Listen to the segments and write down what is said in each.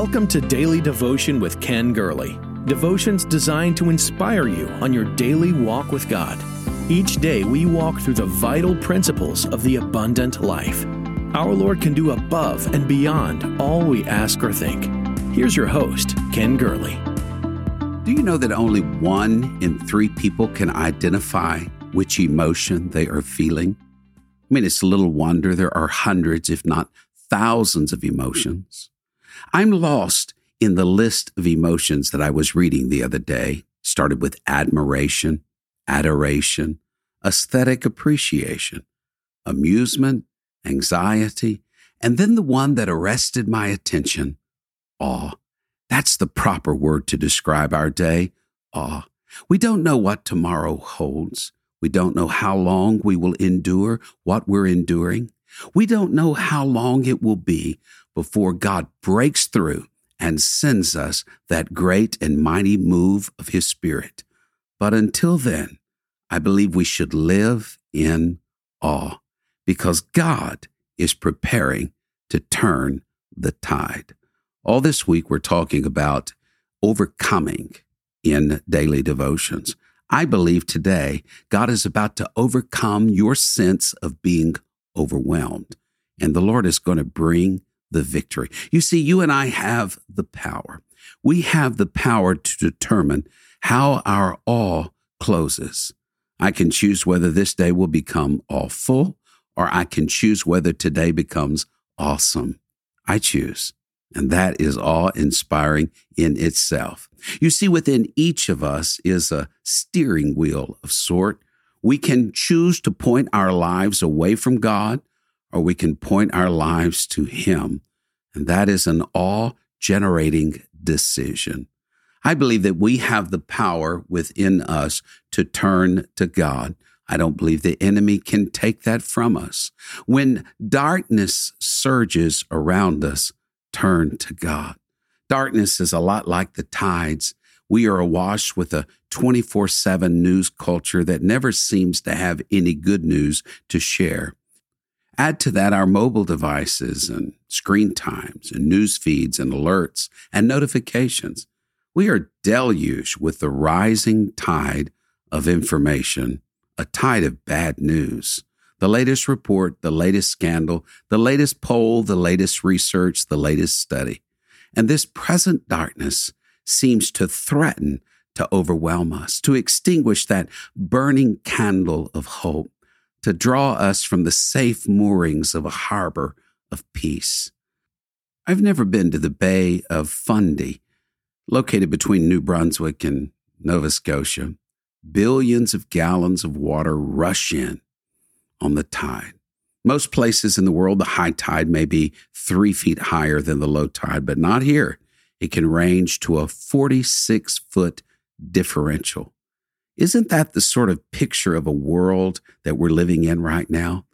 Welcome to Daily Devotion with Ken Gurley. Devotions designed to inspire you on your daily walk with God. Each day we walk through the vital principles of the abundant life. Our Lord can do above and beyond all we ask or think. Here's your host, Ken Gurley. Do you know that only one in three people can identify which emotion they are feeling? I mean, it's a little wonder there are hundreds, if not thousands, of emotions. I'm lost in the list of emotions that I was reading the other day. Started with admiration, adoration, aesthetic appreciation, amusement, anxiety, and then the one that arrested my attention awe. That's the proper word to describe our day awe. We don't know what tomorrow holds. We don't know how long we will endure what we're enduring. We don't know how long it will be before God breaks through and sends us that great and mighty move of His Spirit. But until then, I believe we should live in awe because God is preparing to turn the tide. All this week, we're talking about overcoming in daily devotions. I believe today God is about to overcome your sense of being overwhelmed, and the Lord is going to bring the victory. You see, you and I have the power. We have the power to determine how our awe closes. I can choose whether this day will become awful or I can choose whether today becomes awesome. I choose. And that is awe inspiring in itself. You see, within each of us is a steering wheel of sort. We can choose to point our lives away from God, or we can point our lives to Him. And that is an awe generating decision. I believe that we have the power within us to turn to God. I don't believe the enemy can take that from us. When darkness surges around us, turn to God. Darkness is a lot like the tides. We are awash with a 24 7 news culture that never seems to have any good news to share. Add to that our mobile devices and screen times and news feeds and alerts and notifications. We are deluged with the rising tide of information, a tide of bad news. The latest report, the latest scandal, the latest poll, the latest research, the latest study. And this present darkness seems to threaten to overwhelm us, to extinguish that burning candle of hope, to draw us from the safe moorings of a harbor of peace. I've never been to the Bay of Fundy, located between New Brunswick and Nova Scotia. Billions of gallons of water rush in on the tide. Most places in the world, the high tide may be three feet higher than the low tide, but not here. It can range to a 46 foot differential. Isn't that the sort of picture of a world that we're living in right now?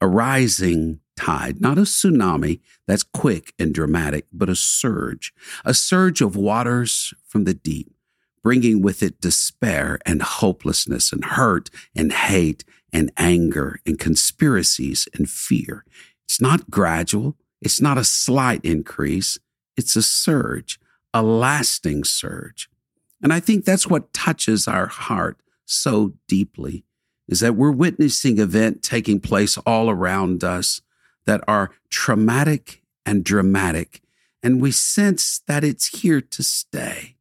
A rising tide, not a tsunami that's quick and dramatic, but a surge, a surge of waters from the deep, bringing with it despair and hopelessness and hurt and hate and anger and conspiracies and fear. It's not gradual. It's not a slight increase. It's a surge, a lasting surge. And I think that's what touches our heart so deeply is that we're witnessing event taking place all around us that are traumatic and dramatic. And we sense that it's here to stay.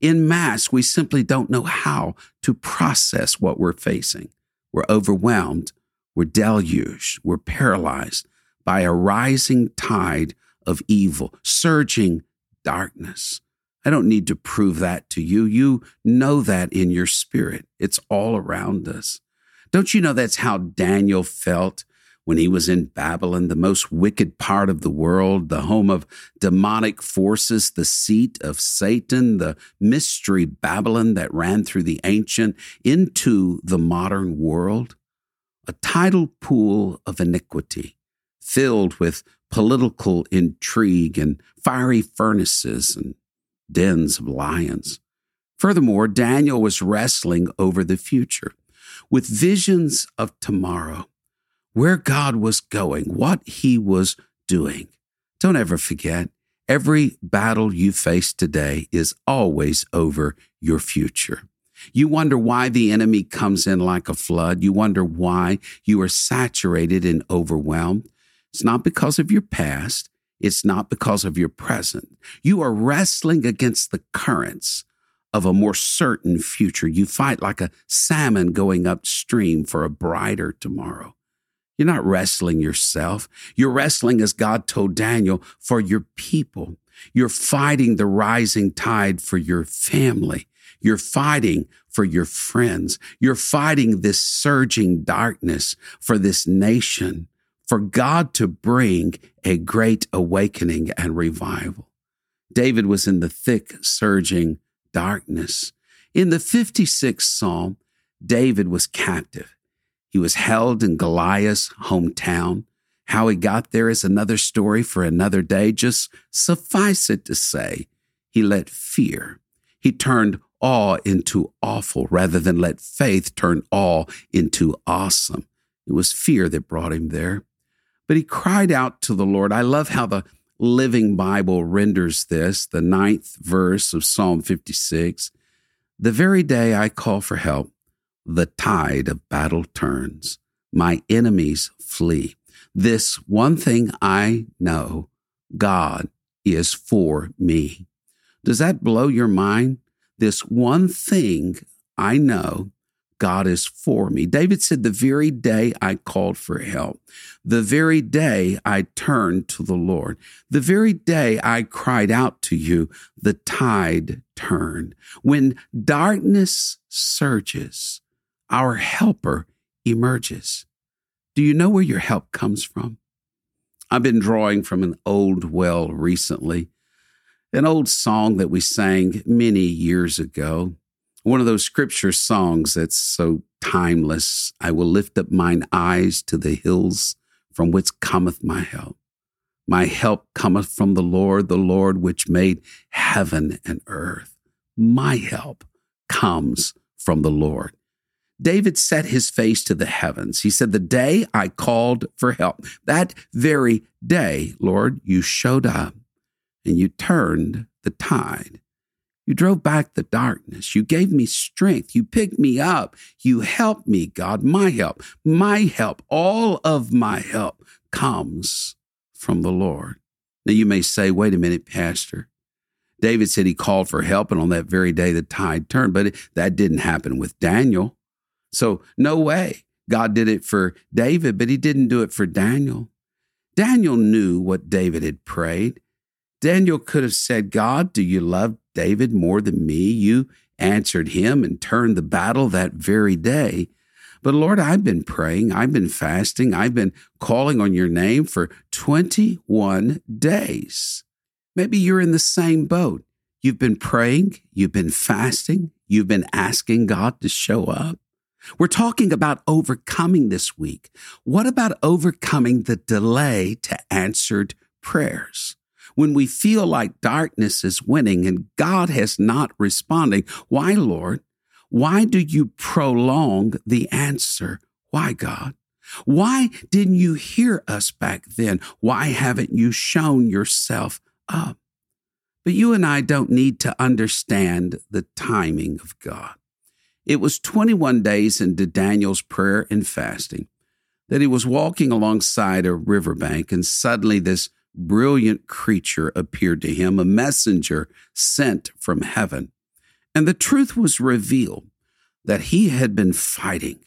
In mass, we simply don't know how to process what we're facing. We're overwhelmed, we're deluged, we're paralyzed by a rising tide of evil, surging darkness. I don't need to prove that to you. You know that in your spirit. It's all around us. Don't you know that's how Daniel felt when he was in Babylon, the most wicked part of the world, the home of demonic forces, the seat of Satan, the mystery Babylon that ran through the ancient into the modern world? A tidal pool of iniquity filled with political intrigue and fiery furnaces and dens of lions. Furthermore, Daniel was wrestling over the future with visions of tomorrow where God was going, what he was doing. Don't ever forget, Every battle you face today is always over your future. You wonder why the enemy comes in like a flood. You wonder why you are saturated and overwhelmed. It's not because of your past. It's not because of your present. You are wrestling against the currents of a more certain future. You fight like a salmon going upstream for a brighter tomorrow. You're not wrestling yourself. You're wrestling, as God told Daniel, for your people. You're fighting the rising tide for your family. You're fighting for your friends. You're fighting this surging darkness for this nation, for God to bring a great awakening and revival. David was in the thick, surging darkness. In the 56th Psalm, David was captive. He was held in Goliath's hometown. How he got there is another story for another day. Just suffice it to say, he let fear, he turned awe into awful rather than let faith turn awe into awesome. It was fear that brought him there. But he cried out to the Lord. I love how the Living Bible renders this, the ninth verse of Psalm 56. The very day I call for help, the tide of battle turns. My enemies flee. This one thing I know God is for me. Does that blow your mind? This one thing I know God is for me. David said, The very day I called for help, the very day I turned to the Lord, the very day I cried out to you, the tide turned. When darkness surges, our helper emerges. Do you know where your help comes from? I've been drawing from an old well recently, an old song that we sang many years ago. One of those scripture songs that's so timeless. I will lift up mine eyes to the hills from which cometh my help. My help cometh from the Lord, the Lord which made heaven and earth. My help comes from the Lord. David set his face to the heavens. He said, The day I called for help, that very day, Lord, you showed up and you turned the tide. You drove back the darkness. You gave me strength. You picked me up. You helped me, God. My help, my help, all of my help comes from the Lord. Now you may say, wait a minute, Pastor. David said he called for help, and on that very day the tide turned, but that didn't happen with Daniel. So, no way. God did it for David, but he didn't do it for Daniel. Daniel knew what David had prayed. Daniel could have said, God, do you love David more than me? You answered him and turned the battle that very day. But Lord, I've been praying, I've been fasting, I've been calling on your name for 21 days. Maybe you're in the same boat. You've been praying, you've been fasting, you've been asking God to show up. We're talking about overcoming this week. What about overcoming the delay to answered prayers? When we feel like darkness is winning and God has not responding, why, Lord? Why do you prolong the answer? Why, God? Why didn't you hear us back then? Why haven't you shown yourself up? But you and I don't need to understand the timing of God. It was 21 days into Daniel's prayer and fasting that he was walking alongside a riverbank, and suddenly this brilliant creature appeared to him, a messenger sent from heaven. And the truth was revealed that he had been fighting,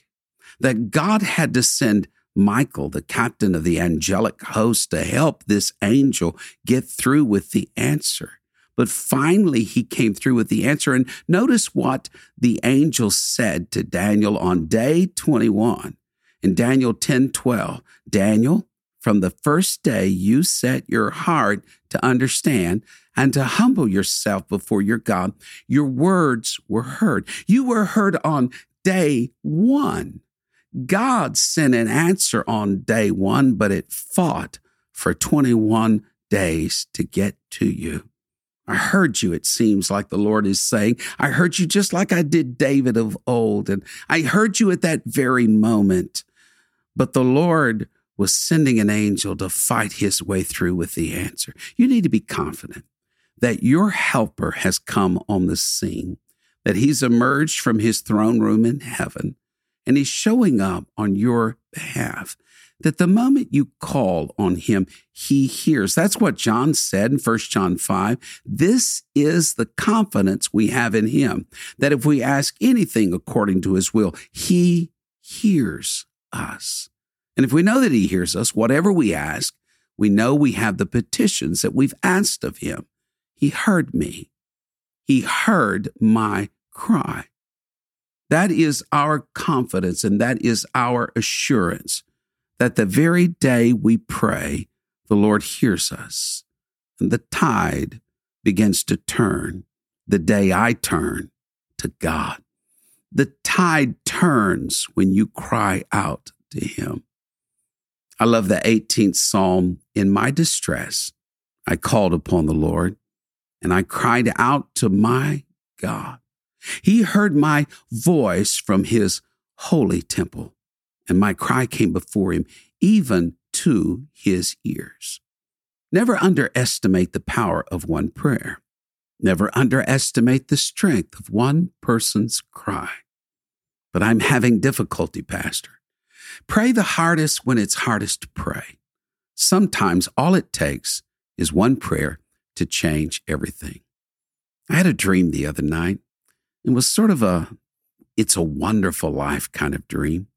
that God had to send Michael, the captain of the angelic host, to help this angel get through with the answer. But finally, he came through with the answer. And notice what the angel said to Daniel on day 21 in Daniel 10 12. Daniel, from the first day you set your heart to understand and to humble yourself before your God, your words were heard. You were heard on day one. God sent an answer on day one, but it fought for 21 days to get to you. I heard you, it seems like the Lord is saying. I heard you just like I did David of old. And I heard you at that very moment. But the Lord was sending an angel to fight his way through with the answer. You need to be confident that your helper has come on the scene, that he's emerged from his throne room in heaven, and he's showing up on your behalf. That the moment you call on him, he hears. That's what John said in 1 John 5. This is the confidence we have in him, that if we ask anything according to his will, he hears us. And if we know that he hears us, whatever we ask, we know we have the petitions that we've asked of him. He heard me. He heard my cry. That is our confidence and that is our assurance that the very day we pray, the Lord hears us and the tide begins to turn the day I turn to God. The tide turns when you cry out to Him. I love the 18th Psalm. In my distress, I called upon the Lord and I cried out to my God. He heard my voice from his holy temple, and my cry came before him, even to his ears. Never underestimate the power of one prayer. Never underestimate the strength of one person's cry. But I'm having difficulty, Pastor. Pray the hardest when it's hardest to pray. Sometimes all it takes is one prayer to change everything. I had a dream the other night. It was sort of a it's a wonderful life kind of dream.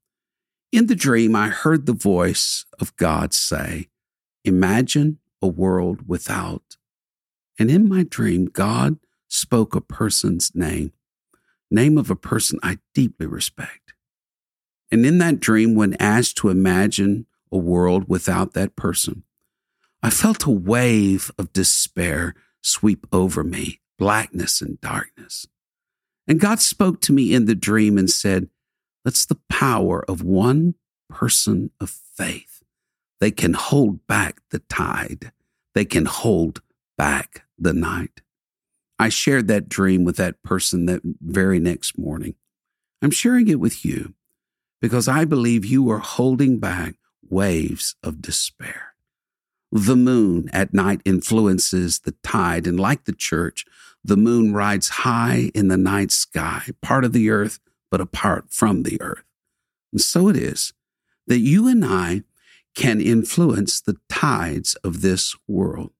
In the dream, I heard the voice of God say, Imagine a world without. And in my dream, God spoke a person's name, name of a person I deeply respect. And in that dream, when asked to imagine a world without that person, I felt a wave of despair sweep over me, blackness and darkness. And God spoke to me in the dream and said, That's the power of one person of faith. They can hold back the tide, they can hold back the night. I shared that dream with that person that very next morning. I'm sharing it with you because I believe you are holding back waves of despair. The moon at night influences the tide, and like the church, the moon rides high in the night sky, part of the earth, but apart from the earth. And so it is that you and I can influence the tides of this world,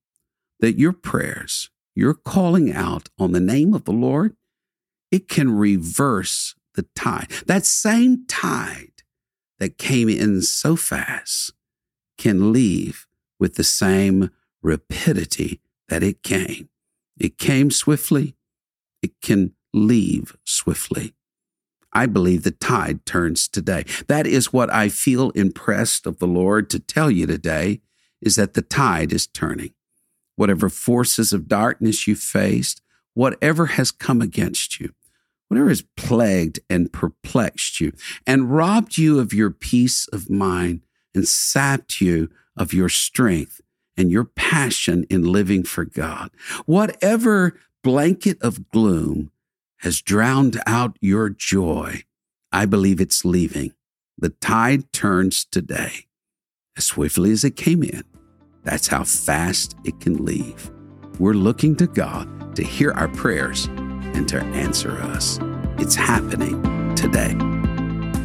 that your prayers, your calling out on the name of the Lord, it can reverse the tide. That same tide that came in so fast can leave with the same rapidity that it came. It came swiftly, it can leave swiftly. I believe the tide turns today. That is what I feel impressed of the Lord to tell you today is that the tide is turning. Whatever forces of darkness you faced, whatever has come against you, whatever has plagued and perplexed you and robbed you of your peace of mind and sapped you of your strength and your passion in living for God. Whatever blanket of gloom has drowned out your joy, I believe it's leaving. The tide turns today as swiftly as it came in. That's how fast it can leave. We're looking to God to hear our prayers and to answer us. It's happening today.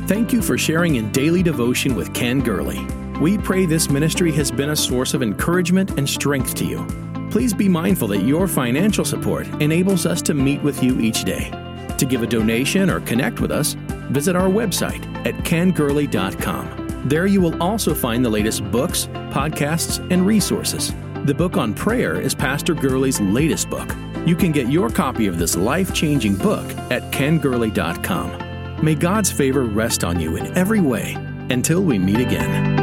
Thank you for sharing in daily devotion with Ken Gurley. We pray this ministry has been a source of encouragement and strength to you. Please be mindful that your financial support enables us to meet with you each day. To give a donation or connect with us, visit our website at kengurley.com. There you will also find the latest books, podcasts, and resources. The book on prayer is Pastor Gurley's latest book. You can get your copy of this life changing book at kengurley.com. May God's favor rest on you in every way until we meet again.